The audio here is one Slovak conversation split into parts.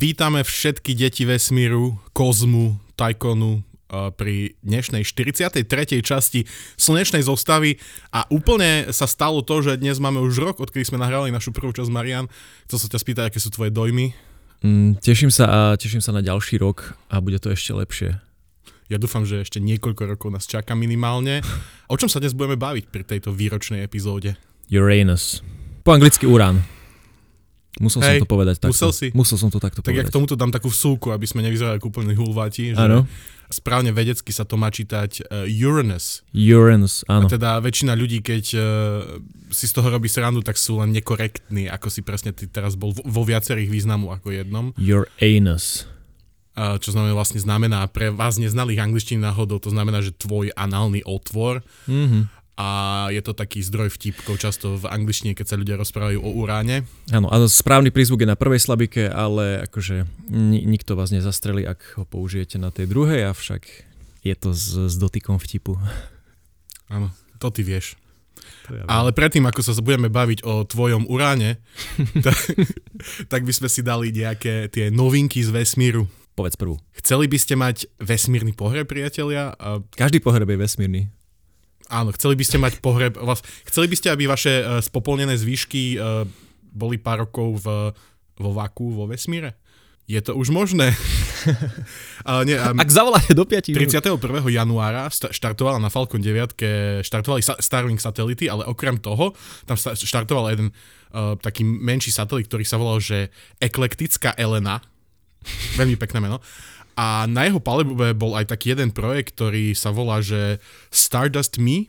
Vítame všetky deti vesmíru, kozmu, tajkonu, pri dnešnej 43. časti slnečnej zostavy a úplne sa stalo to, že dnes máme už rok, odkedy sme nahrali našu prvú časť Marian. Chcel sa ťa spýtať, aké sú tvoje dojmy? Mm, teším sa a teším sa na ďalší rok a bude to ešte lepšie. Ja dúfam, že ešte niekoľko rokov nás čaká minimálne. O čom sa dnes budeme baviť pri tejto výročnej epizóde? Uranus. Po anglicky Urán. Musel Hej, som to povedať takto. Musel si? Musel som to takto tak povedať. Tak ja k tomuto dám takú vsúku, aby sme nevyzerali ako úplne hulváti. Áno. Správne vedecky sa to má čítať uh, Uranus. Uranus, áno. A teda väčšina ľudí, keď uh, si z toho robí srandu, tak sú len nekorektní, ako si presne ty teraz bol vo viacerých významu ako jednom. Uranus. Uh, čo znamená vlastne znamená pre vás neznalých angličtín náhodou, to znamená, že tvoj análny otvor. Mm-hmm a je to taký zdroj vtipkov často v angličtine, keď sa ľudia rozprávajú o uráne. Áno, a správny prízvuk je na prvej slabike, ale akože ni- nikto vás nezastreli, ak ho použijete na tej druhej, avšak je to s, s dotykom vtipu. Áno, to ty vieš. To ja ale predtým, ako sa budeme baviť o tvojom uráne, tak, tak by sme si dali nejaké tie novinky z vesmíru. Povedz prvú. Chceli by ste mať vesmírny pohreb, priatelia? Každý pohreb je vesmírny. Áno, chceli by ste mať pohreb, vás, chceli by ste, aby vaše uh, spopolnené zvyšky uh, boli pár rokov v, vo vaku, vo vesmíre? Je to už možné. Ale nie, um, Ak zavoláte do 5 31. januára štartovala na Falcon 9, štartovali Starlink satelity, ale okrem toho tam štartoval jeden uh, taký menší satelit, ktorý sa volal, že Eklektická Elena. Veľmi pekné meno. A na jeho palube bol aj taký jeden projekt, ktorý sa volá, že Stardust Me,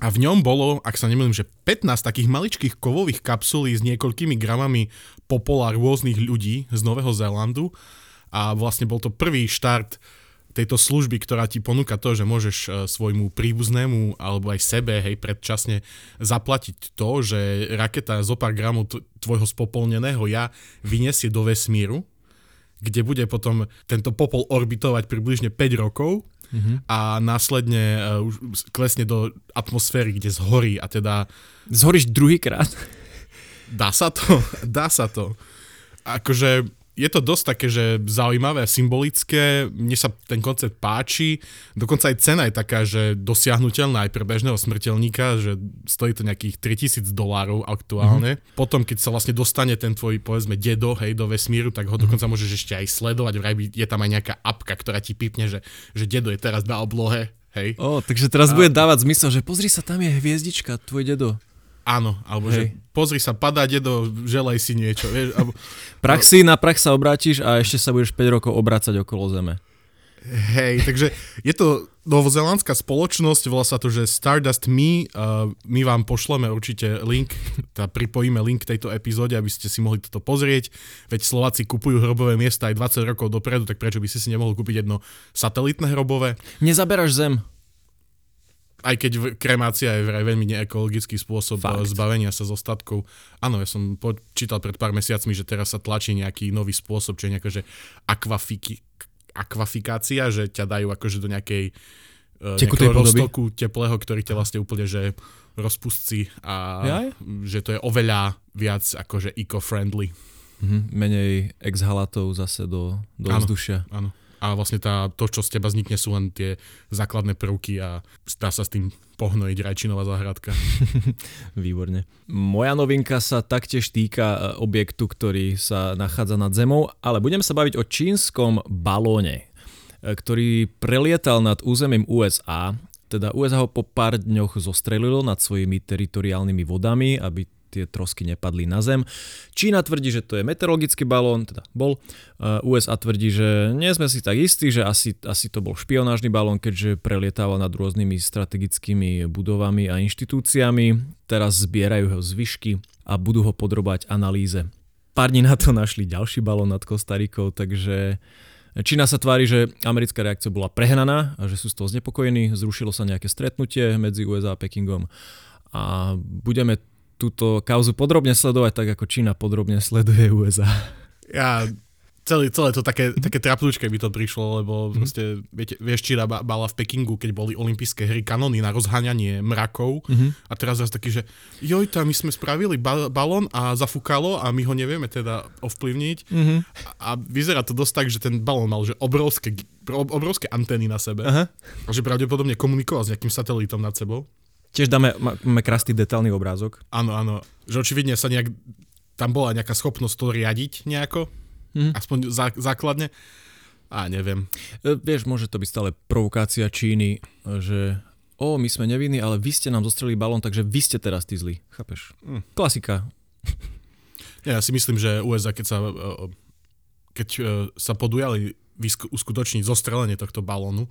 a v ňom bolo, ak sa nemýlim, že 15 takých maličkých kovových kapsulí s niekoľkými gramami popola rôznych ľudí z Nového Zélandu. A vlastne bol to prvý štart tejto služby, ktorá ti ponúka to, že môžeš e, svojmu príbuznému alebo aj sebe, hej, predčasne zaplatiť to, že raketa zo pár gramov tvojho spopolneného ja vyniesie do vesmíru kde bude potom tento popol orbitovať približne 5 rokov mm-hmm. a následne uh, klesne do atmosféry, kde zhorí a teda... Zhoríš druhýkrát? Dá sa to? Dá sa to. Akože je to dosť také, že zaujímavé, symbolické, mne sa ten koncept páči, dokonca aj cena je taká, že dosiahnutelná aj pre bežného smrteľníka, že stojí to nejakých 3000 dolárov aktuálne. Mm-hmm. Potom, keď sa vlastne dostane ten tvoj, povedzme, dedo, hej, do vesmíru, tak ho mm-hmm. dokonca môžeš ešte aj sledovať, vraj je tam aj nejaká apka, ktorá ti pipne, že, že dedo je teraz na oblohe, hej. O, takže teraz a... bude dávať zmysel, že pozri sa, tam je hviezdička, tvoj dedo. Áno, alebo Hej. že pozri sa, padá dedo, želaj si niečo. Vieš, alebo, prach si, na prach sa obrátiš a ešte sa budeš 5 rokov obrácať okolo Zeme. Hej, takže je to novozelandská spoločnosť, volá sa to, že Stardust Me, uh, my vám pošleme určite link, teda pripojíme link k tejto epizóde, aby ste si mohli toto pozrieť, veď Slováci kupujú hrobové miesta aj 20 rokov dopredu, tak prečo by si si nemohol kúpiť jedno satelitné hrobové? Nezaberáš Zem aj keď kremácia je vraj veľmi neekologický spôsob Fakt. zbavenia sa z ostatkov. Áno, ja som počítal pred pár mesiacmi, že teraz sa tlačí nejaký nový spôsob, čo je nejaká, že akvafiki, akvafikácia, že ťa dajú akože do nejakej Tekutej roztoku teplého, ktorý ťa vlastne úplne, že rozpustí a Jaj? že to je oveľa viac akože eco-friendly. Mhm, menej exhalatov zase do, do áno, vzdušia. Áno a vlastne tá, to, čo z teba vznikne, sú len tie základné prvky a dá sa s tým pohnojiť rajčinová záhradka. Výborne. Moja novinka sa taktiež týka e, objektu, ktorý sa nachádza nad Zemou, ale budem sa baviť o čínskom balóne, e, ktorý prelietal nad územím USA. Teda USA ho po pár dňoch zostrelilo nad svojimi teritoriálnymi vodami, aby tie trosky nepadli na zem. Čína tvrdí, že to je meteorologický balón, teda bol. USA tvrdí, že nie sme si tak istí, že asi, asi to bol špionážny balón, keďže prelietával nad rôznymi strategickými budovami a inštitúciami. Teraz zbierajú ho zvyšky a budú ho podrobať analýze. Pár dní na to našli ďalší balón nad Kostarikou, takže Čína sa tvári, že americká reakcia bola prehnaná a že sú z toho znepokojení. Zrušilo sa nejaké stretnutie medzi USA a Pekingom a budeme túto kauzu podrobne sledovať, tak ako Čína podrobne sleduje USA. Ja celé, celé to také, také trapnúčke by to prišlo, lebo proste, viete, vieš, Čína bala v Pekingu, keď boli olympijské hry kanóny na rozháňanie mrakov a teraz zase taký, že joj, tam my sme spravili ba- balón a zafúkalo a my ho nevieme teda ovplyvniť a, a vyzerá to dosť tak, že ten balón mal že obrovské, obrovské antény na sebe Aha. a že pravdepodobne komunikoval s nejakým satelitom nad sebou. Tiež dáme, má- máme krásny detailný obrázok. Áno, áno, že očividne sa nejak, tam bola nejaká schopnosť to riadiť nejako, Mhm. aspoň zá, základne. A neviem. E, vieš, môže to byť stále provokácia Číny, e, že o, my sme nevinní, ale vy ste nám zostreli balón, takže vy ste teraz tí zlí. Chápeš? Hm. Klasika. Ja, ja si myslím, že USA, keď sa, e, keď e, sa podujali vysku- uskutočniť zostrelenie tohto balónu,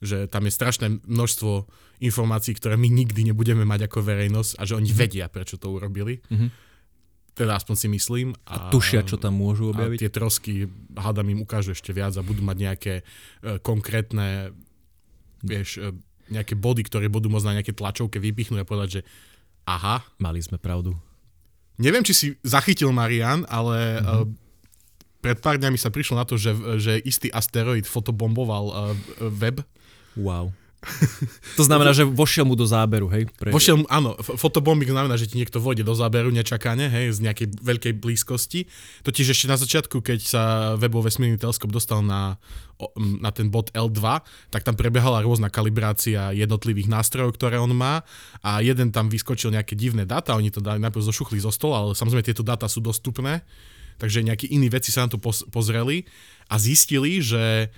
že tam je strašné množstvo informácií, ktoré my nikdy nebudeme mať ako verejnosť a že oni vedia, prečo to urobili. Mhm. Teda aspoň si myslím. A tušia, čo tam môžu a objaviť. tie trosky, hádam im ukážu ešte viac a budú mať nejaké e, konkrétne, vieš, e, nejaké body, ktoré budú môcť na nejaké tlačovke vypichnúť a povedať, že aha, Mali sme pravdu. Neviem, či si zachytil Marian, ale mm-hmm. uh, pred pár dňami sa prišlo na to, že, že istý asteroid fotobomboval uh, web. Wow. To znamená, že vošiel mu do záberu, hej? Pre... Vošiel, mu- áno, fotobombing znamená, že ti niekto vojde do záberu nečakane, hej, z nejakej veľkej blízkosti. Totiž ešte na začiatku, keď sa webov vesmírny teleskop dostal na, na ten bod L2, tak tam prebiehala rôzna kalibrácia jednotlivých nástrojov, ktoré on má a jeden tam vyskočil nejaké divné dáta, oni to dali najprv zošuchli zo stola, ale samozrejme tieto dáta sú dostupné, takže nejakí iní veci sa na to pozreli a zistili, že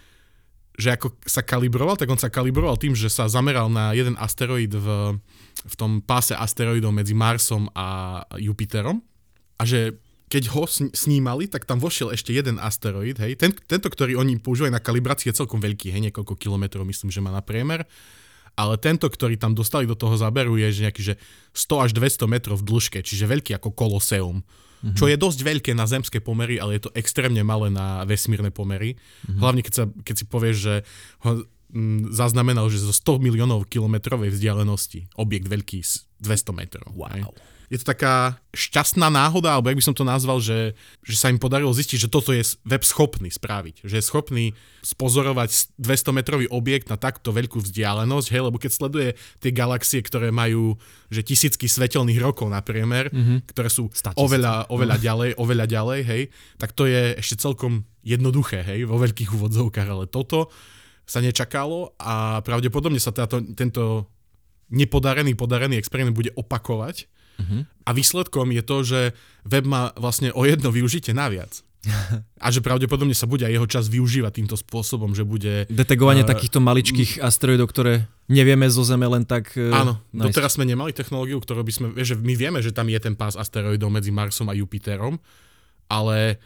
že ako sa kalibroval, tak on sa kalibroval tým, že sa zameral na jeden asteroid v, v tom páse asteroidov medzi Marsom a Jupiterom a že keď ho sn- snímali, tak tam vošiel ešte jeden asteroid, hej. Ten, tento, ktorý oni používajú na kalibráciu, je celkom veľký, hej, niekoľko kilometrov, myslím, že má na priemer. Ale tento, ktorý tam dostali do toho záberu, je že nejaký že 100 až 200 metrov v dĺžke, čiže veľký ako koloseum. Mm-hmm. Čo je dosť veľké na zemské pomery, ale je to extrémne malé na vesmírne pomery. Mm-hmm. Hlavne keď, sa, keď si povieš, že ho zaznamenal, že zo 100 miliónov kilometrovej vzdialenosti objekt veľký s 200 metrov. Wow. hej. Je to taká šťastná náhoda, alebo jak by som to nazval, že, že sa im podarilo zistiť, že toto je web schopný spraviť. Že je schopný spozorovať 200-metrový objekt na takto veľkú vzdialenosť, hej, lebo keď sleduje tie galaxie, ktoré majú že tisícky svetelných rokov na priemer, mm-hmm. ktoré sú Statisíce. oveľa, oveľa ďalej, oveľa ďalej, hej, tak to je ešte celkom jednoduché, hej, vo veľkých úvodzovkách, ale toto sa nečakalo a pravdepodobne sa táto, tento nepodarený, podarený experiment bude opakovať Mhm. a výsledkom je to, že web má vlastne o jedno využitie naviac. A že pravdepodobne sa bude aj jeho čas využívať týmto spôsobom, že bude... Detegovanie Eh, takýchto maličkých asteroidov, ktoré nevieme zo Zeme len tak uh, Áno, nájsť. doteraz sme nemali technológiu, ktorú by sme... Že my vieme, že tam je ten pás asteroidov medzi Marsom a Jupiterom, ale...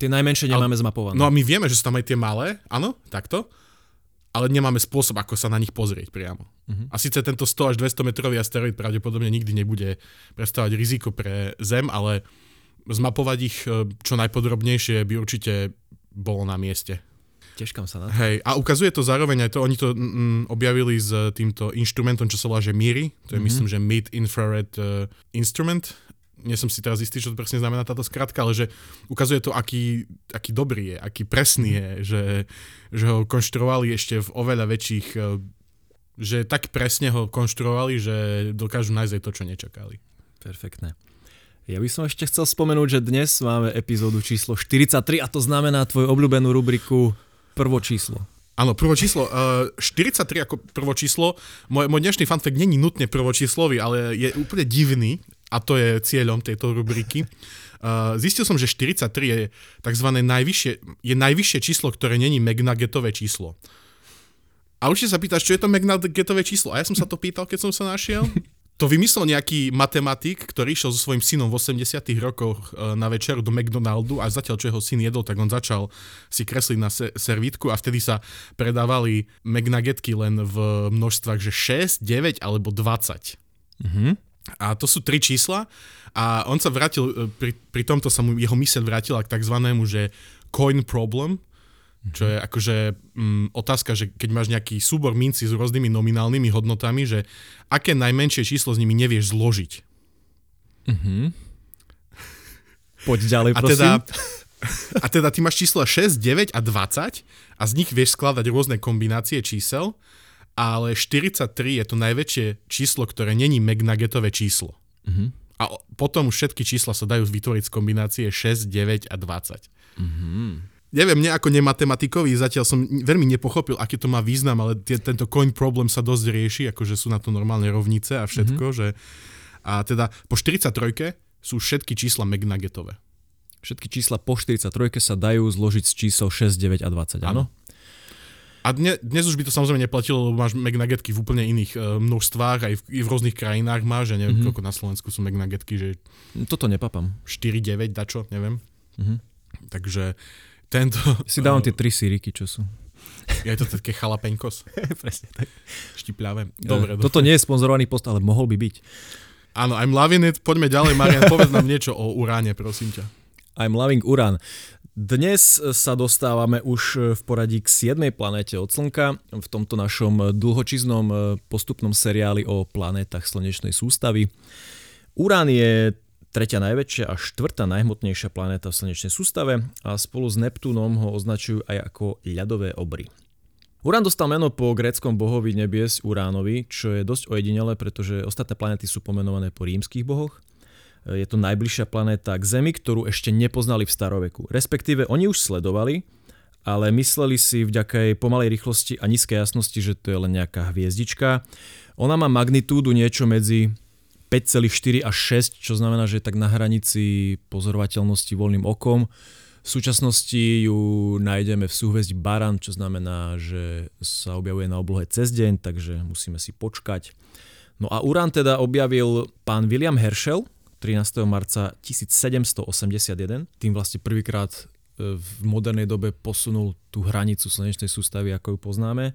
Tie najmenšie nemáme zmapované. No a my vieme, že sú tam aj tie malé, áno, takto, ale nemáme spôsob, ako sa na nich pozrieť priamo. Uh-huh. A síce tento 100 až 200 metrový asteroid pravdepodobne nikdy nebude predstavovať riziko pre Zem, ale zmapovať ich e, čo najpodrobnejšie by určite bolo na mieste. Teškam sa na to. Hej, a ukazuje to zároveň aj to, oni to mm, objavili s týmto inštrumentom, čo sa volá, že MIRI, to je mm-hmm. myslím, že Mid Infrared uh, Instrument, nie som si teraz istý, čo to presne znamená táto skratka, ale že ukazuje to, aký, aký dobrý je, aký presný je, že, že ho konštruovali ešte v oveľa väčších, eh, že tak presne ho konštruovali, že dokážu nájsť aj to, čo nečakali. Perfektné. Ja by som ešte chcel spomenúť, že dnes máme epizódu číslo 43 a to znamená tvoju obľúbenú rubriku prvo číslo. Áno, prvo číslo. Uh, 43 ako prvo číslo. Môj, môj dnešný fanfakt není nutne prvočíslový, ale je úplne divný a to je cieľom tejto rubriky. Zistil som, že 43 je tzv. najvyššie, je najvyššie číslo, ktoré není megnagetové číslo. A určite sa pýtaš, čo je to megnagetové číslo? A ja som sa to pýtal, keď som sa našiel. To vymyslel nejaký matematik, ktorý išiel so svojím synom v 80 rokoch e, na večeru do McDonaldu a zatiaľ, čo jeho syn jedol, tak on začal si kresliť na se- servítku a vtedy sa predávali McNuggetky len v množstvách, že 6, 9 alebo 20. Mhm. A to sú tri čísla a on sa vrátil, e, pri, pri tomto sa mu jeho myseľ vrátila k takzvanému, že coin problem, čo je akože mm, otázka, že keď máš nejaký súbor minci s rôznymi nominálnymi hodnotami, že aké najmenšie číslo s nimi nevieš zložiť. Mhm. Poď ďalej, A prosím. teda A teda ty máš čísla 6, 9 a 20 a z nich vieš skladať rôzne kombinácie čísel, ale 43 je to najväčšie číslo, ktoré není McNuggetové číslo. Mm-hmm. A potom už všetky čísla sa dajú vytvoriť z kombinácie 6, 9 a 20. Mm-hmm. Neviem, mne ako nematematikový zatiaľ som veľmi nepochopil, aký to má význam, ale tie, tento coin problem sa dosť rieši, akože sú na to normálne rovnice a všetko, mm-hmm. že a teda po 43 sú všetky čísla McNuggetové. Všetky čísla po 43 sa dajú zložiť z čísel 6, 9 a 20, áno? A dne, dnes už by to samozrejme neplatilo, lebo máš McNuggetky v úplne iných uh, množstvách, aj v, i v rôznych krajinách máš, ja neviem, mm-hmm. koľko na Slovensku sú McNuggetky, že... Toto nepapám. 4, 9, dačo, neviem. Mm-hmm. Takže tento... Si dávam tie tri síriky, čo sú. Je to také chalapeňkos. Presne tak. Štipľavé. Dobre, uh, Toto nie je sponzorovaný post, ale mohol by byť. Áno, I'm loving it. Poďme ďalej, Marian, povedz nám niečo o uráne, prosím ťa. I'm loving urán. Dnes sa dostávame už v poradí k 7. planéte od Slnka v tomto našom dlhočiznom postupnom seriáli o planétach Slnečnej sústavy. Urán je tretia najväčšia a štvrtá najhmotnejšia planéta v Slnečnej sústave a spolu s Neptúnom ho označujú aj ako ľadové obry. Urán dostal meno po gréckom bohovi nebies Uránovi, čo je dosť ojedinelé, pretože ostatné planéty sú pomenované po rímskych bohoch je to najbližšia planéta k Zemi, ktorú ešte nepoznali v staroveku. Respektíve oni už sledovali, ale mysleli si vďaka jej pomalej rýchlosti a nízkej jasnosti, že to je len nejaká hviezdička. Ona má magnitúdu niečo medzi 5,4 až 6, čo znamená, že je tak na hranici pozorovateľnosti voľným okom. V súčasnosti ju nájdeme v súhvezdi Baran, čo znamená, že sa objavuje na oblohe cez deň, takže musíme si počkať. No a Urán teda objavil pán William Herschel, 13. marca 1781. Tým vlastne prvýkrát e, v modernej dobe posunul tú hranicu slnečnej sústavy, ako ju poznáme.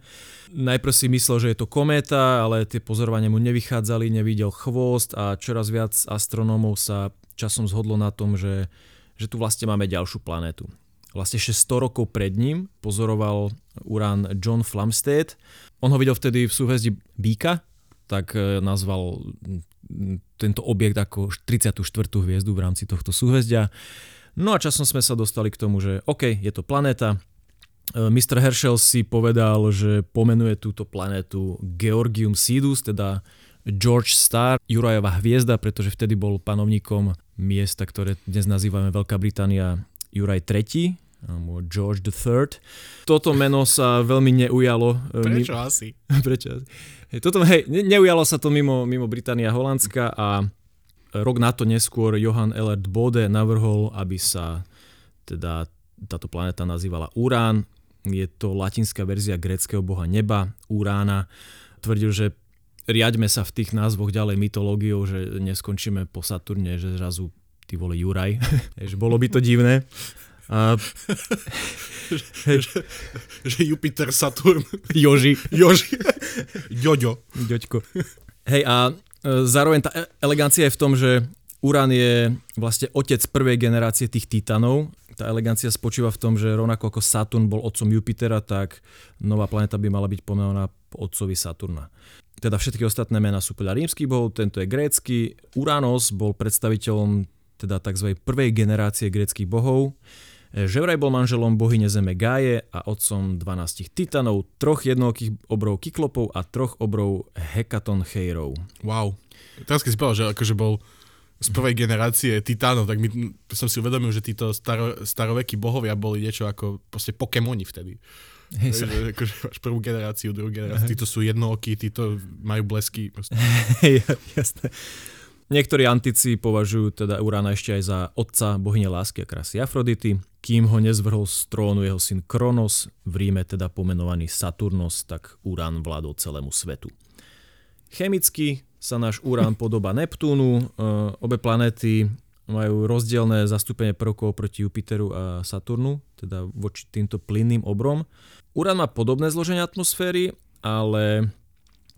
Najprv si myslel, že je to kométa, ale tie pozorovania mu nevychádzali, nevidel chvost a čoraz viac astronómov sa časom zhodlo na tom, že, že tu vlastne máme ďalšiu planétu. Vlastne 600 rokov pred ním pozoroval Urán John Flamsteed. On ho videl vtedy v súhvezdi Bíka, tak e, nazval tento objekt ako 34. hviezdu v rámci tohto súhvezdia. No a časom sme sa dostali k tomu, že OK, je to planéta. E, Mr. Herschel si povedal, že pomenuje túto planétu Georgium Sidus, teda George Star, Jurajová hviezda, pretože vtedy bol panovníkom miesta, ktoré dnes nazývame Veľká Británia Juraj III, George III. Toto meno sa veľmi neujalo. E, Prečo asi? Prečo asi? Toto, hej, neujalo sa to mimo, mimo Británia a Holandska a rok na to neskôr Johann Ellert Bode navrhol, aby sa teda táto planéta nazývala Urán. Je to latinská verzia gréckého boha neba, Urána. Tvrdil, že riaďme sa v tých názvoch ďalej mytológiou, že neskončíme po Saturne, že zrazu ty vole Juraj. bolo by to divné. A... že, že Jupiter, Saturn. Joži. Joži. Joďo. Joďko. Hej a e, zároveň tá e, elegancia je v tom, že Urán je vlastne otec prvej generácie tých titanov. Tá elegancia spočíva v tom, že rovnako ako Saturn bol otcom Jupitera, tak nová planéta by mala byť pomenovaná po otcovi Saturna. Teda všetky ostatné mená sú podľa rímskych bohov, tento je grécky. Urános bol predstaviteľom teda tzv. prvej generácie gréckých bohov. Že vraj bol manželom bohyne zeme Gáje a otcom 12 titanov, troch jednokých obrov Kyklopov a troch obrov Hekaton Cheirov. Wow. Teraz keď si povedal, že akože bol z prvej generácie titánov, tak my, som si uvedomil, že títo staro, starovekí bohovia boli niečo ako proste Pokémoni vtedy. Hej, že, akože máš prvú generáciu, druhú generáciu, títo sú jednookí, títo majú blesky. Hej, jasné. Niektorí antici považujú teda Urána ešte aj za otca bohyne lásky a krásy Afrodity, kým ho nezvrhol z trónu jeho syn Kronos, v Ríme teda pomenovaný Saturnos, tak Urán vládol celému svetu. Chemicky sa náš Urán podoba Neptúnu, e, obe planéty majú rozdielne zastúpenie prvkov proti Jupiteru a Saturnu, teda voči týmto plynným obrom. Urán má podobné zloženie atmosféry, ale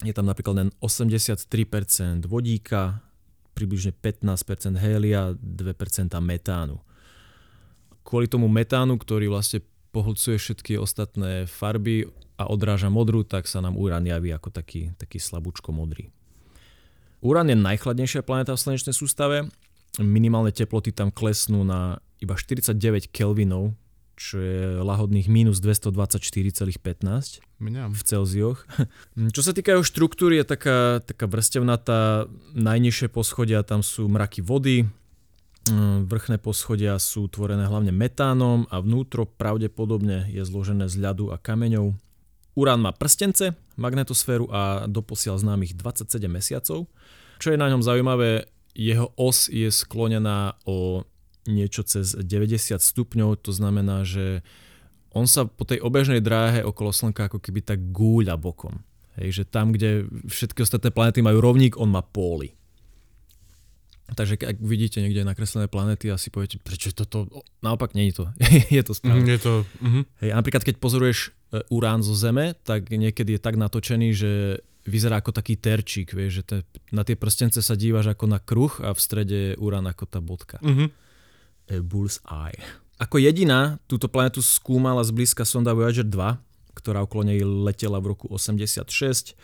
je tam napríklad len 83% vodíka, približne 15% hélia, 2% metánu. Kvôli tomu metánu, ktorý vlastne pohlcuje všetky ostatné farby a odráža modrú, tak sa nám Urán javí ako taký, taký slabúčko modrý. Urán je najchladnejšia planéta v slnečnej sústave. Minimálne teploty tam klesnú na iba 49 Kelvinov, čo je lahodných minus 224,15 Mňam. v Celzioch. Čo sa týka jeho štruktúry, je taká, taká vrstevnatá, najnižšie poschodia tam sú mraky vody, vrchné poschodia sú tvorené hlavne metánom a vnútro pravdepodobne je zložené z ľadu a kameňov. Urán má prstence, magnetosféru a doposiaľ známych 27 mesiacov. Čo je na ňom zaujímavé, jeho os je sklonená o niečo cez 90 stupňov, to znamená, že on sa po tej obežnej dráhe okolo Slnka ako keby tak gúľa bokom. Hej, že tam, kde všetky ostatné planéty majú rovník, on má póly. Takže ak vidíte niekde nakreslené planety a si poviete, prečo toto, naopak nie je to. je to správne. Mm, je to, uh-huh. Hej, a napríklad keď pozoruješ e, urán zo Zeme, tak niekedy je tak natočený, že vyzerá ako taký terčík, vieš, že te, na tie prstence sa dívaš ako na kruh a v strede je urán ako tá bodka. A bull's eye. Ako jediná túto planetu skúmala zblízka sonda Voyager 2, ktorá okolo nej letela v roku 86.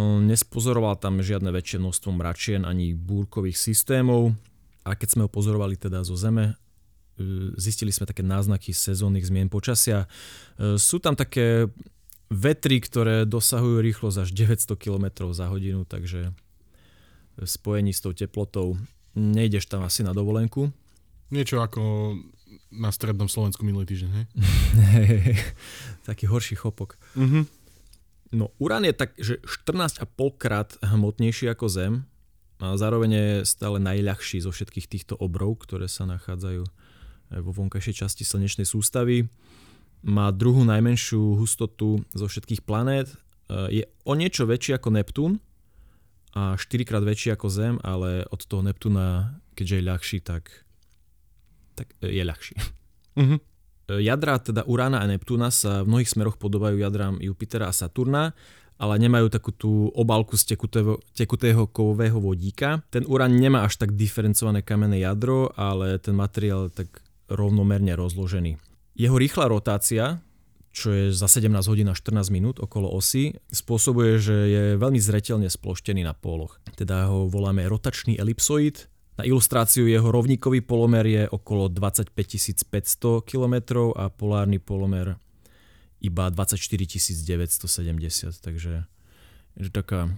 Nespozoroval tam žiadne väčšie množstvo mračien ani búrkových systémov a keď sme ho pozorovali teda zo Zeme, e, zistili sme také náznaky sezónnych zmien počasia. E, sú tam také vetry, ktoré dosahujú rýchlosť až 900 km za hodinu, takže v spojení s tou teplotou nejdeš tam asi na dovolenku. Niečo ako na strednom Slovensku minulý týždeň, hej? Taký horší chopok. Uh-huh. No, Urán je tak, že 14,5 krát hmotnejší ako Zem a zároveň je stále najľahší zo všetkých týchto obrov, ktoré sa nachádzajú vo vonkajšej časti slnečnej sústavy. Má druhú najmenšiu hustotu zo všetkých planét. Je o niečo väčší ako Neptún a 4 krát väčší ako Zem, ale od toho Neptúna, keďže je ľahší, tak, tak je ľahší. Uh-huh. Jadra teda Urána a Neptúna sa v mnohých smeroch podobajú jadrám Jupitera a Saturna, ale nemajú takú tú obálku z tekutého, tekutého kovového vodíka. Ten Urán nemá až tak diferencované kamenné jadro, ale ten materiál je tak rovnomerne rozložený. Jeho rýchla rotácia, čo je za 17 hodín a 14 minút okolo osy, spôsobuje, že je veľmi zretelne sploštený na póloch. Teda ho voláme rotačný elipsoid na ilustráciu jeho rovníkový polomer je okolo 25 500 km a polárny polomer iba 24 970, takže je taká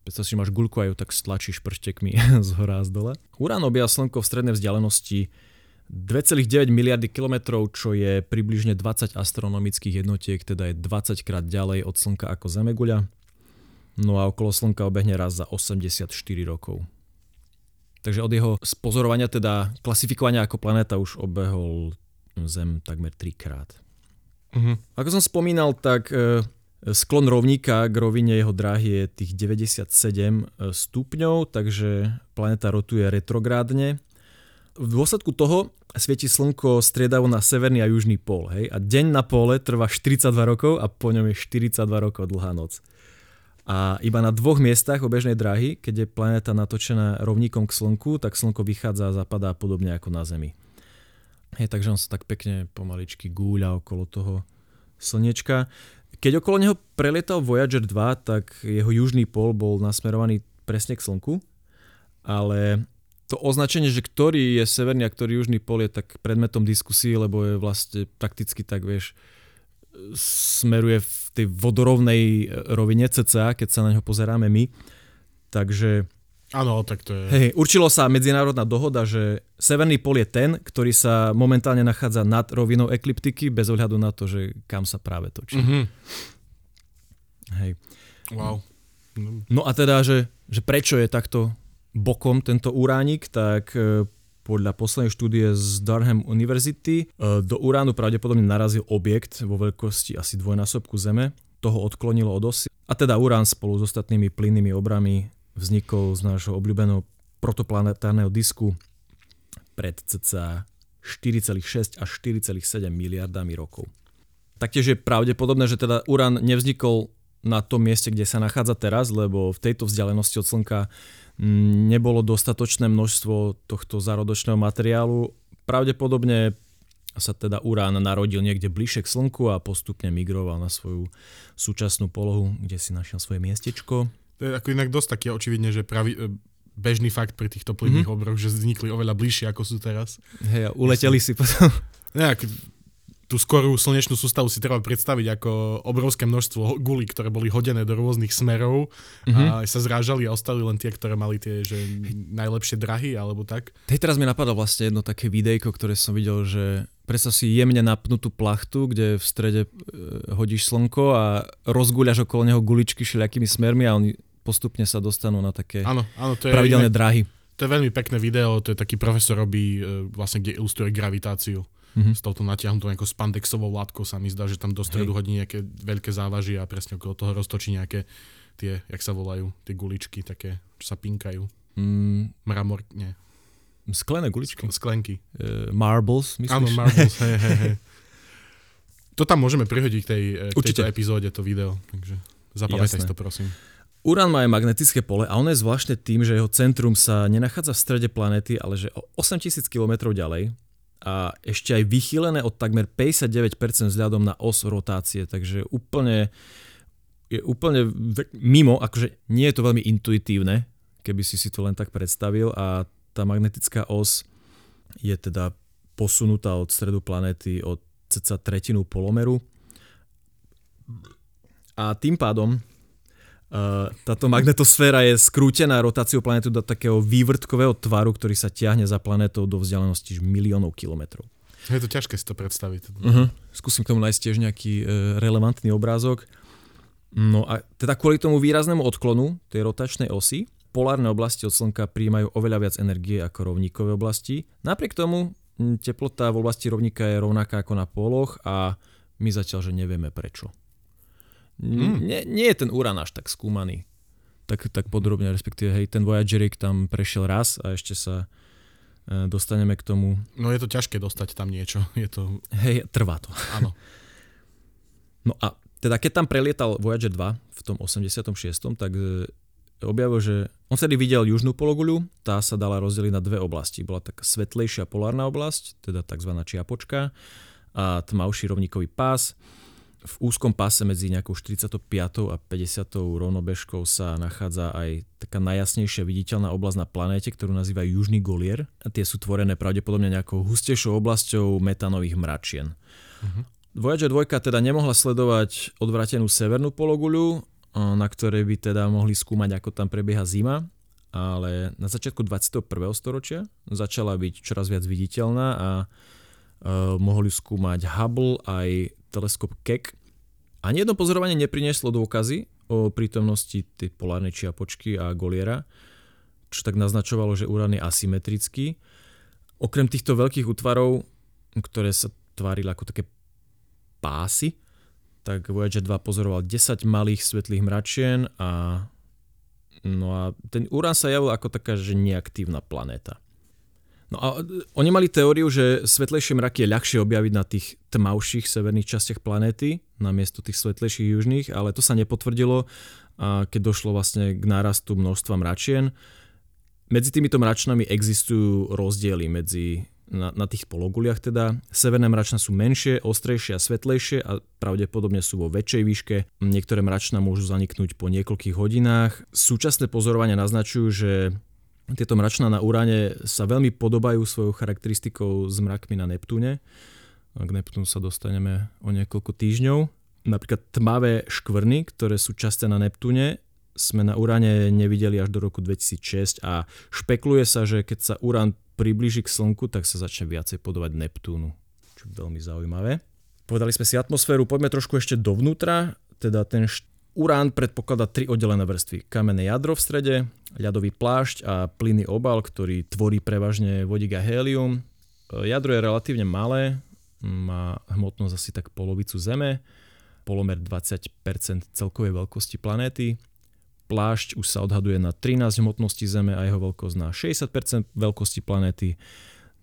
Predstav si, máš guľku a ju tak stlačíš prštekmi z hora a z dole. Urán obia Slnko v strednej vzdialenosti 2,9 miliardy kilometrov, čo je približne 20 astronomických jednotiek, teda je 20 krát ďalej od Slnka ako Zemeguľa. No a okolo Slnka obehne raz za 84 rokov. Takže od jeho spozorovania, teda klasifikovania ako planéta už obehol Zem takmer trikrát. Uh-huh. Ako som spomínal, tak e, sklon rovníka k rovine jeho dráhy je tých 97 e, stupňov, takže planéta rotuje retrográdne. V dôsledku toho svieti slnko striedavo na severný a južný pól. Hej? A deň na pole trvá 42 rokov a po ňom je 42 rokov dlhá noc. A iba na dvoch miestach obežnej dráhy, keď je planéta natočená rovníkom k Slnku, tak Slnko vychádza a zapadá podobne ako na Zemi. Hej, takže on sa tak pekne pomaličky gúľa okolo toho Slnečka. Keď okolo neho prelietal Voyager 2, tak jeho južný pol bol nasmerovaný presne k Slnku, ale to označenie, že ktorý je severný a ktorý južný pol je tak predmetom diskusie, lebo je vlastne prakticky tak, vieš, smeruje v tej vodorovnej e, rovine cca, keď sa na ňo pozeráme my. Takže Áno, tak to je... Hej, určilo sa medzinárodná dohoda, že severný pol je ten, ktorý sa momentálne nachádza nad rovinou ekliptiky, bez ohľadu na to, že kam sa práve točí. Uh-huh. Hej. Wow. No a teda, že, že prečo je takto bokom tento uránik, tak e, podľa poslednej štúdie z Durham University e, do uránu pravdepodobne narazil objekt vo veľkosti asi dvojnásobku Zeme. Toho odklonilo od osy. A teda urán spolu s ostatnými plynnými obrami vznikol z nášho obľúbeného protoplanetárneho disku pred cca 4,6 až 4,7 miliardami rokov. Taktiež je pravdepodobné, že teda urán nevznikol na tom mieste, kde sa nachádza teraz, lebo v tejto vzdialenosti od Slnka nebolo dostatočné množstvo tohto zárodočného materiálu. Pravdepodobne sa teda urán narodil niekde bližšie k Slnku a postupne migroval na svoju súčasnú polohu, kde si našiel svoje miestečko. To je ako inak dosť také očividne, že pravi, e, bežný fakt pri týchto plynných mm-hmm. obroch, že vznikli oveľa bližšie, ako sú teraz. Hej, a uleteli si potom. Nejak, tú skorú slnečnú sústavu si treba predstaviť ako obrovské množstvo gulí, ktoré boli hodené do rôznych smerov mm-hmm. a sa zrážali a ostali len tie, ktoré mali tie že najlepšie drahy alebo tak. Hej, teraz mi napadlo vlastne jedno také videjko, ktoré som videl, že predstav si jemne napnutú plachtu, kde v strede e, hodíš slnko a rozguľaš okolo neho guličky všelijakými smermi a oni postupne sa dostanú na také áno, áno, to je pravidelné dráhy. To je veľmi pekné video, to je taký profesor robí, e, vlastne kde ilustruje gravitáciu mm-hmm. s touto natiahnutou nejakou spandexovou látkou sa mi zdá, že tam do stredu hodí nejaké veľké závaží a presne okolo toho roztočí nejaké tie, jak sa volajú, tie guličky také, čo sa pinkajú. Mm. Mramor, nie. Sklené guličky? Sklenky. Uh, marbles, myslíš? Áno, marbles, hej, hej, hej. To tam môžeme prihodiť k, tej, k tejto epizóde, to video, takže zapamätaj si to prosím. Urán má aj magnetické pole a ono je zvláštne tým, že jeho centrum sa nenachádza v strede planéty, ale že o 8000 km ďalej a ešte aj vychýlené od takmer 59% vzhľadom na os rotácie, takže úplne, je úplne mimo, akože nie je to veľmi intuitívne, keby si si to len tak predstavil a tá magnetická os je teda posunutá od stredu planéty od cca tretinu polomeru. A tým pádom táto magnetosféra je skrútená rotáciou planetu do takého vývrtkového tvaru, ktorý sa ťahne za planetou do vzdialenosti miliónov kilometrov. Je to ťažké si to predstaviť. Uh-huh. Skúsim k tomu nájsť tiež nejaký uh, relevantný obrázok. No a teda kvôli tomu výraznému odklonu tej rotačnej osy, polárne oblasti od Slnka príjmajú oveľa viac energie ako rovníkové oblasti. Napriek tomu teplota v oblasti rovníka je rovnaká ako na poloch a my zatiaľ, že nevieme prečo. Mm. Nie, nie je ten Uran až tak skúmaný. Tak, tak podrobne, respektíve, hej, ten Voyagerik tam prešiel raz a ešte sa e, dostaneme k tomu. No je to ťažké dostať tam niečo. Je to... Hej, trvá to. Áno. No a teda keď tam prelietal Voyager 2 v tom 86., tak e, objavil, že on vtedy videl južnú pologuľu, tá sa dala rozdeliť na dve oblasti. Bola taká svetlejšia polárna oblasť, teda tzv. čiapočka a tmavší rovníkový pás v úzkom páse medzi nejakou 45. a 50. rovnobežkou sa nachádza aj taká najjasnejšia viditeľná oblasť na planéte, ktorú nazývajú Južný Golier. A tie sú tvorené pravdepodobne nejakou hustejšou oblasťou metanových mračien. Uh-huh. Voyager 2 teda nemohla sledovať odvratenú severnú pologuľu, na ktorej by teda mohli skúmať, ako tam prebieha zima, ale na začiatku 21. storočia začala byť čoraz viac viditeľná a uh, mohli skúmať Hubble aj teleskop Keck. Ani jedno pozorovanie neprinieslo dôkazy o prítomnosti tej polárnej čiapočky a Goliera, čo tak naznačovalo, že Urán je asymetrický. Okrem týchto veľkých útvarov, ktoré sa tvárili ako také pásy, tak Voyager 2 pozoroval 10 malých svetlých mračien a no a ten Urán sa javil ako taká, že neaktívna planéta. No a e, oni mali teóriu, že svetlejšie mraky je ľahšie objaviť na tých tmavších severných častiach planéty, namiesto tých svetlejších južných, ale to sa nepotvrdilo, keď došlo vlastne k nárastu množstva mračien. Medzi týmito mračnami existujú rozdiely medzi na, na tých pologuliach teda. Severné mračna sú menšie, ostrejšie a svetlejšie a pravdepodobne sú vo väčšej výške. Niektoré mračna môžu zaniknúť po niekoľkých hodinách. Súčasné pozorovania naznačujú, že tieto mračná na Uráne sa veľmi podobajú svojou charakteristikou s mrakmi na Neptúne. K Neptúnu sa dostaneme o niekoľko týždňov. Napríklad tmavé škvrny, ktoré sú časté na Neptúne, sme na Uráne nevideli až do roku 2006 a špekuluje sa, že keď sa Urán priblíži k Slnku, tak sa začne viacej podobať Neptúnu, čo je veľmi zaujímavé. Povedali sme si atmosféru, poďme trošku ešte dovnútra, teda ten Urán predpokladá tri oddelené vrstvy. Kamenné jadro v strede, ľadový plášť a plynný obal, ktorý tvorí prevažne vodík a hélium. Jadro je relatívne malé, má hmotnosť asi tak polovicu Zeme, polomer 20% celkovej veľkosti planéty. Plášť už sa odhaduje na 13 hmotnosti Zeme a jeho veľkosť na 60% veľkosti planéty.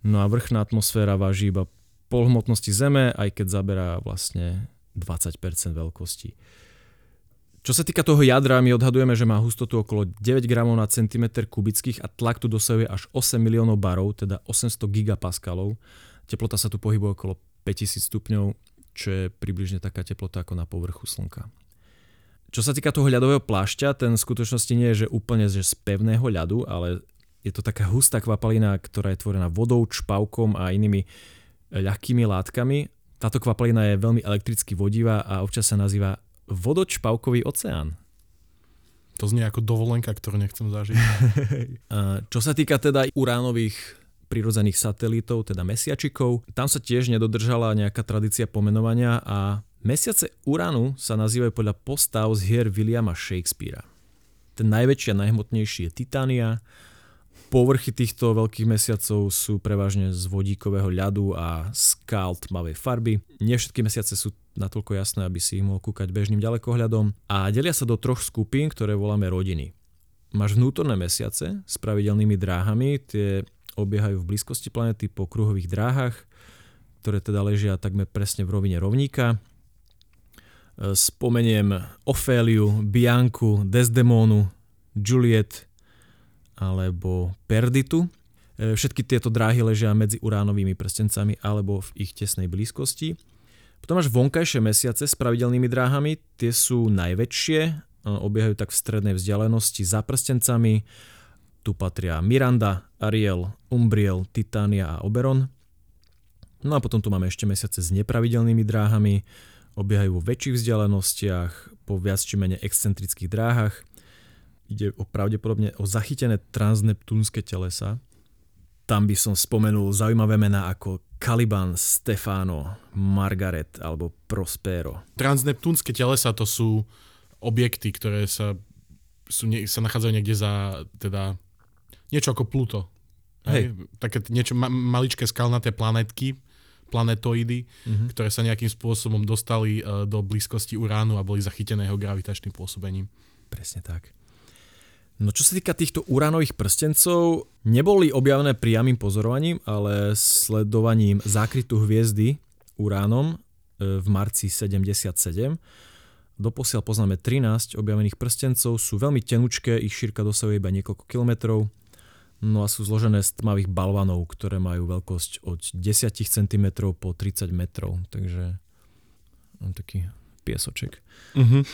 No a vrchná atmosféra váži iba pol hmotnosti Zeme, aj keď zaberá vlastne 20% veľkosti. Čo sa týka toho jadra, my odhadujeme, že má hustotu okolo 9 gramov na centimetr kubických a tlak tu dosahuje až 8 miliónov barov, teda 800 gigapaskalov. Teplota sa tu pohybuje okolo 5000 stupňov, čo je približne taká teplota ako na povrchu Slnka. Čo sa týka toho ľadového plášťa, ten v skutočnosti nie je že úplne že z pevného ľadu, ale je to taká hustá kvapalina, ktorá je tvorená vodou, čpavkom a inými ľahkými látkami. Táto kvapalina je veľmi elektricky vodivá a občas sa nazýva vodočpavkový oceán. To znie ako dovolenka, ktorú nechcem zažiť. Čo sa týka teda uránových prirodzených satelitov, teda mesiačikov, tam sa tiež nedodržala nejaká tradícia pomenovania a mesiace Uránu sa nazývajú podľa postav z hier Williama Shakespearea. Ten najväčší a najhmotnejší je Titania, Povrchy týchto veľkých mesiacov sú prevažne z vodíkového ľadu a skál tmavej farby. Nie všetky mesiace sú natoľko jasné, aby si ich mohol kúkať bežným ďalekohľadom a delia sa do troch skupín, ktoré voláme rodiny. Máš vnútorné mesiace s pravidelnými dráhami, tie obiehajú v blízkosti planety po kruhových dráhach, ktoré teda ležia takmer presne v rovine rovníka. Spomeniem Oféliu, Bianku, Desdemonu, Juliet, alebo Perditu. E, všetky tieto dráhy ležia medzi uránovými prstencami alebo v ich tesnej blízkosti. Potom máš vonkajšie mesiace s pravidelnými dráhami, tie sú najväčšie, e, obiehajú tak v strednej vzdialenosti za prstencami. Tu patria Miranda, Ariel, Umbriel, Titania a Oberon. No a potom tu máme ešte mesiace s nepravidelnými dráhami, obiehajú vo väčších vzdialenostiach, po viac či menej excentrických dráhach ide o pravdepodobne o zachytené transneptúnske telesa. Tam by som spomenul zaujímavé mená ako Caliban, Stefano, Margaret alebo Prospero. Transneptúnske telesa to sú objekty, ktoré sa, sú, sa nachádzajú niekde za teda niečo ako Pluto. Hej. Hej. Také niečo ma, maličké skalnaté planetky, planetoidy, mm-hmm. ktoré sa nejakým spôsobom dostali uh, do blízkosti Uránu a boli zachytené jeho gravitačným pôsobením. Presne tak. No čo sa týka týchto uránových prstencov, neboli objavené priamým pozorovaním, ale sledovaním zákrytu hviezdy uránom e, v marci 77. Doposiaľ poznáme 13 objavených prstencov, sú veľmi tenučké, ich šírka dosahuje iba niekoľko kilometrov, no a sú zložené z tmavých balvanov, ktoré majú veľkosť od 10 cm po 30 metrov, takže mám taký piesoček. Uh-huh.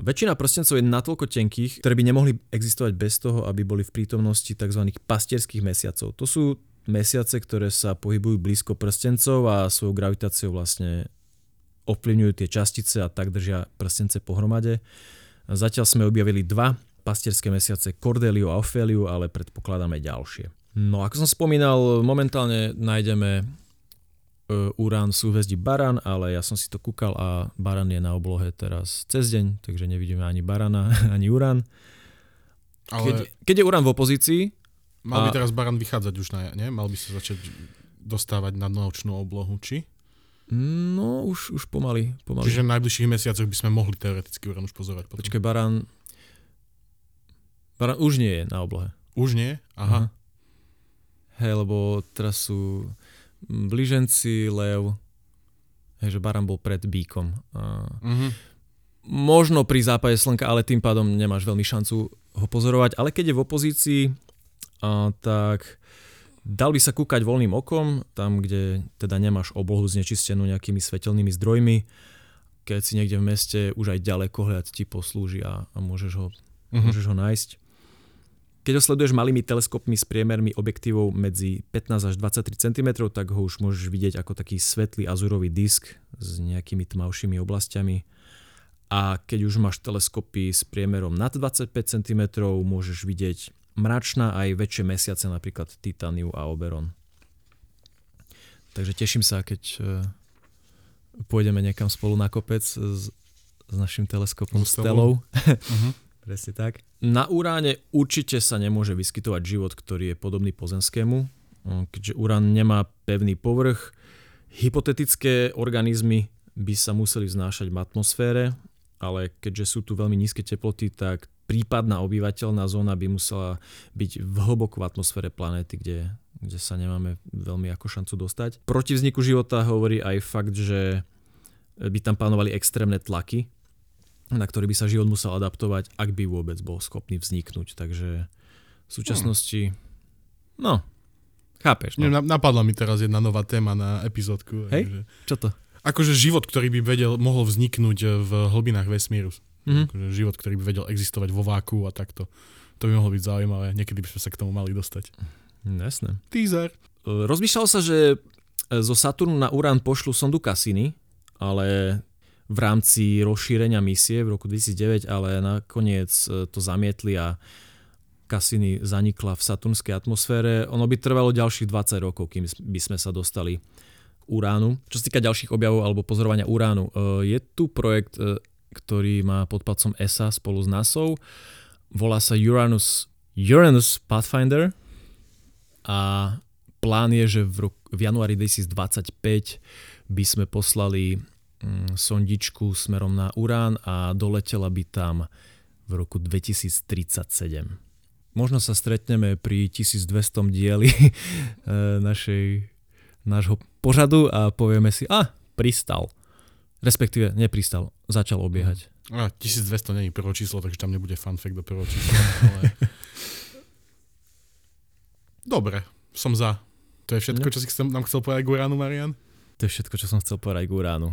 Väčšina prstencov je natoľko tenkých, ktoré by nemohli existovať bez toho, aby boli v prítomnosti tzv. pastierských mesiacov. To sú mesiace, ktoré sa pohybujú blízko prstencov a svojou gravitáciou vlastne ovplyvňujú tie častice a tak držia prstence pohromade. Zatiaľ sme objavili dva pastierské mesiace Cordeliu a Opheliu, ale predpokladáme ďalšie. No ako som spomínal, momentálne nájdeme Urán v súhvezdí Baran, ale ja som si to kúkal a Baran je na oblohe teraz cez deň, takže nevidíme ani Barana, ani Urán. Ale... Keď, keď je Urán v opozícii... Mal by a... teraz Baran vychádzať už na... Nie? Mal by sa začať dostávať na nočnú oblohu, či? No, už, už pomaly, pomaly. Čiže v najbližších mesiacoch by sme mohli teoreticky Urán už pozorovať. Potom. Počkaj, Baran... Baran už nie je na oblohe. Už nie? Aha. Uh-huh. Hej, lebo teraz sú Bliženci, Lev, hej, že Baran bol pred Bíkom. Uh-huh. Možno pri západe slnka, ale tým pádom nemáš veľmi šancu ho pozorovať. Ale keď je v opozícii, uh, tak dal by sa kúkať voľným okom, tam, kde teda nemáš oblohu znečistenú nejakými svetelnými zdrojmi. Keď si niekde v meste, už aj ďalekohľad ti poslúži a, a môžeš, ho, uh-huh. môžeš ho nájsť. Keď ho sleduješ malými teleskopmi s priemermi objektívov medzi 15 až 23 cm, tak ho už môžeš vidieť ako taký svetlý azurový disk s nejakými tmavšími oblastiami. A keď už máš teleskopy s priemerom nad 25 cm, môžeš vidieť mračná aj väčšie mesiace, napríklad Titaniu a Oberon. Takže teším sa, keď e, pôjdeme niekam spolu na kopec s, s našim teleskopom Stelou. Uh-huh. Presne tak. Na uráne určite sa nemôže vyskytovať život, ktorý je podobný pozemskému, keďže urán nemá pevný povrch. Hypotetické organizmy by sa museli vznášať v atmosfére, ale keďže sú tu veľmi nízke teploty, tak prípadná obyvateľná zóna by musela byť v hlboko v atmosfére planéty, kde, kde sa nemáme veľmi ako šancu dostať. Proti vzniku života hovorí aj fakt, že by tam plánovali extrémne tlaky na ktorý by sa život musel adaptovať, ak by vôbec bol schopný vzniknúť. Takže v súčasnosti, no, chápeš. No. Napadla mi teraz jedna nová téma na epizódku. Hej, že... čo to? Akože život, ktorý by vedel, mohol vzniknúť v hlbinách vesmíru. Mm-hmm. Akože život, ktorý by vedel existovať vo váku a takto. To by mohlo byť zaujímavé. Niekedy by sme sa k tomu mali dostať. Jasné. Teaser. Rozmýšľal sa, že zo Saturnu na Urán pošlu sondu Cassini, ale v rámci rozšírenia misie v roku 2009, ale nakoniec e, to zamietli a Cassini zanikla v saturnskej atmosfére. Ono by trvalo ďalších 20 rokov, kým by sme sa dostali Uránu. Čo sa týka ďalších objavov alebo pozorovania Uránu, e, je tu projekt, e, ktorý má pod palcom ESA spolu s NASA. Volá sa Uranus, Uranus Pathfinder a plán je, že v, roku, v januári 2025 by sme poslali sondičku smerom na Urán a doletela by tam v roku 2037. Možno sa stretneme pri 1200 dieli e, našej, nášho pořadu a povieme si, a, pristal. Respektíve nepristal, začal obiehať. A 1200 není prvé číslo, takže tam nebude fact do prvého čísla. Ale... Dobre, som za. To je všetko, čo si chcem, nám chcel povedať Guránu, Marian? To je všetko, čo som chcel povedať Guránu.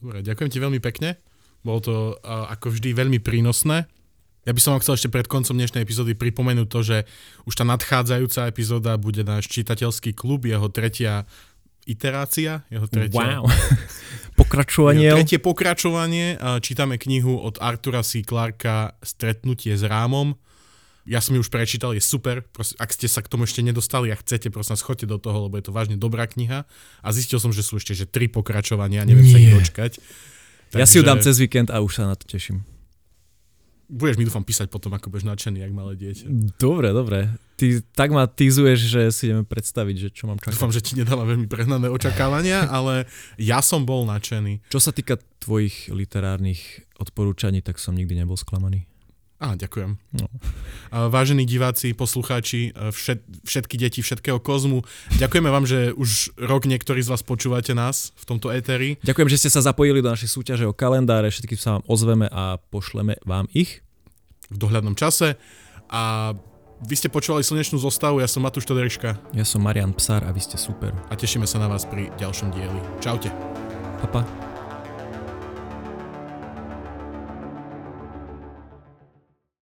Dobre, ďakujem ti veľmi pekne. Bolo to ako vždy veľmi prínosné. Ja by som vám chcel ešte pred koncom dnešnej epizódy pripomenúť to, že už tá nadchádzajúca epizóda bude náš čitateľský klub, jeho tretia iterácia, jeho tretia... Wow. Pokračovanie. Jeho tretie pokračovanie. Čítame knihu od Artura C. Clarka Stretnutie s rámom. Ja som ju už prečítal, je super. Proste, ak ste sa k tomu ešte nedostali a chcete, prosím, schoďte do toho, lebo je to vážne dobrá kniha. A zistil som, že sú ešte že tri pokračovania, neviem Nie. sa ich dočkať. Takže... Ja si ju dám cez víkend a už sa na to teším budeš mi dúfam písať potom, ako budeš nadšený, jak malé dieťa. Dobre, dobre. Ty tak ma týzuješ, že si ideme predstaviť, že čo mám čakať. Dúfam, že ti nedáva veľmi prehnané očakávania, ale ja som bol nadšený. Čo sa týka tvojich literárnych odporúčaní, tak som nikdy nebol sklamaný. Á, ďakujem. No. Vážení diváci, poslucháči, všet, všetky deti všetkého kozmu, ďakujeme vám, že už rok niektorí z vás počúvate nás v tomto éteri. Ďakujem, že ste sa zapojili do našej súťaže o kalendáre, všetky sa vám ozveme a pošleme vám ich. V dohľadnom čase. A vy ste počúvali slnečnú zostavu, ja som Matúš Toderiška. Ja som Marian Psar a vy ste super. A tešíme sa na vás pri ďalšom dieli. Čaute. Papa.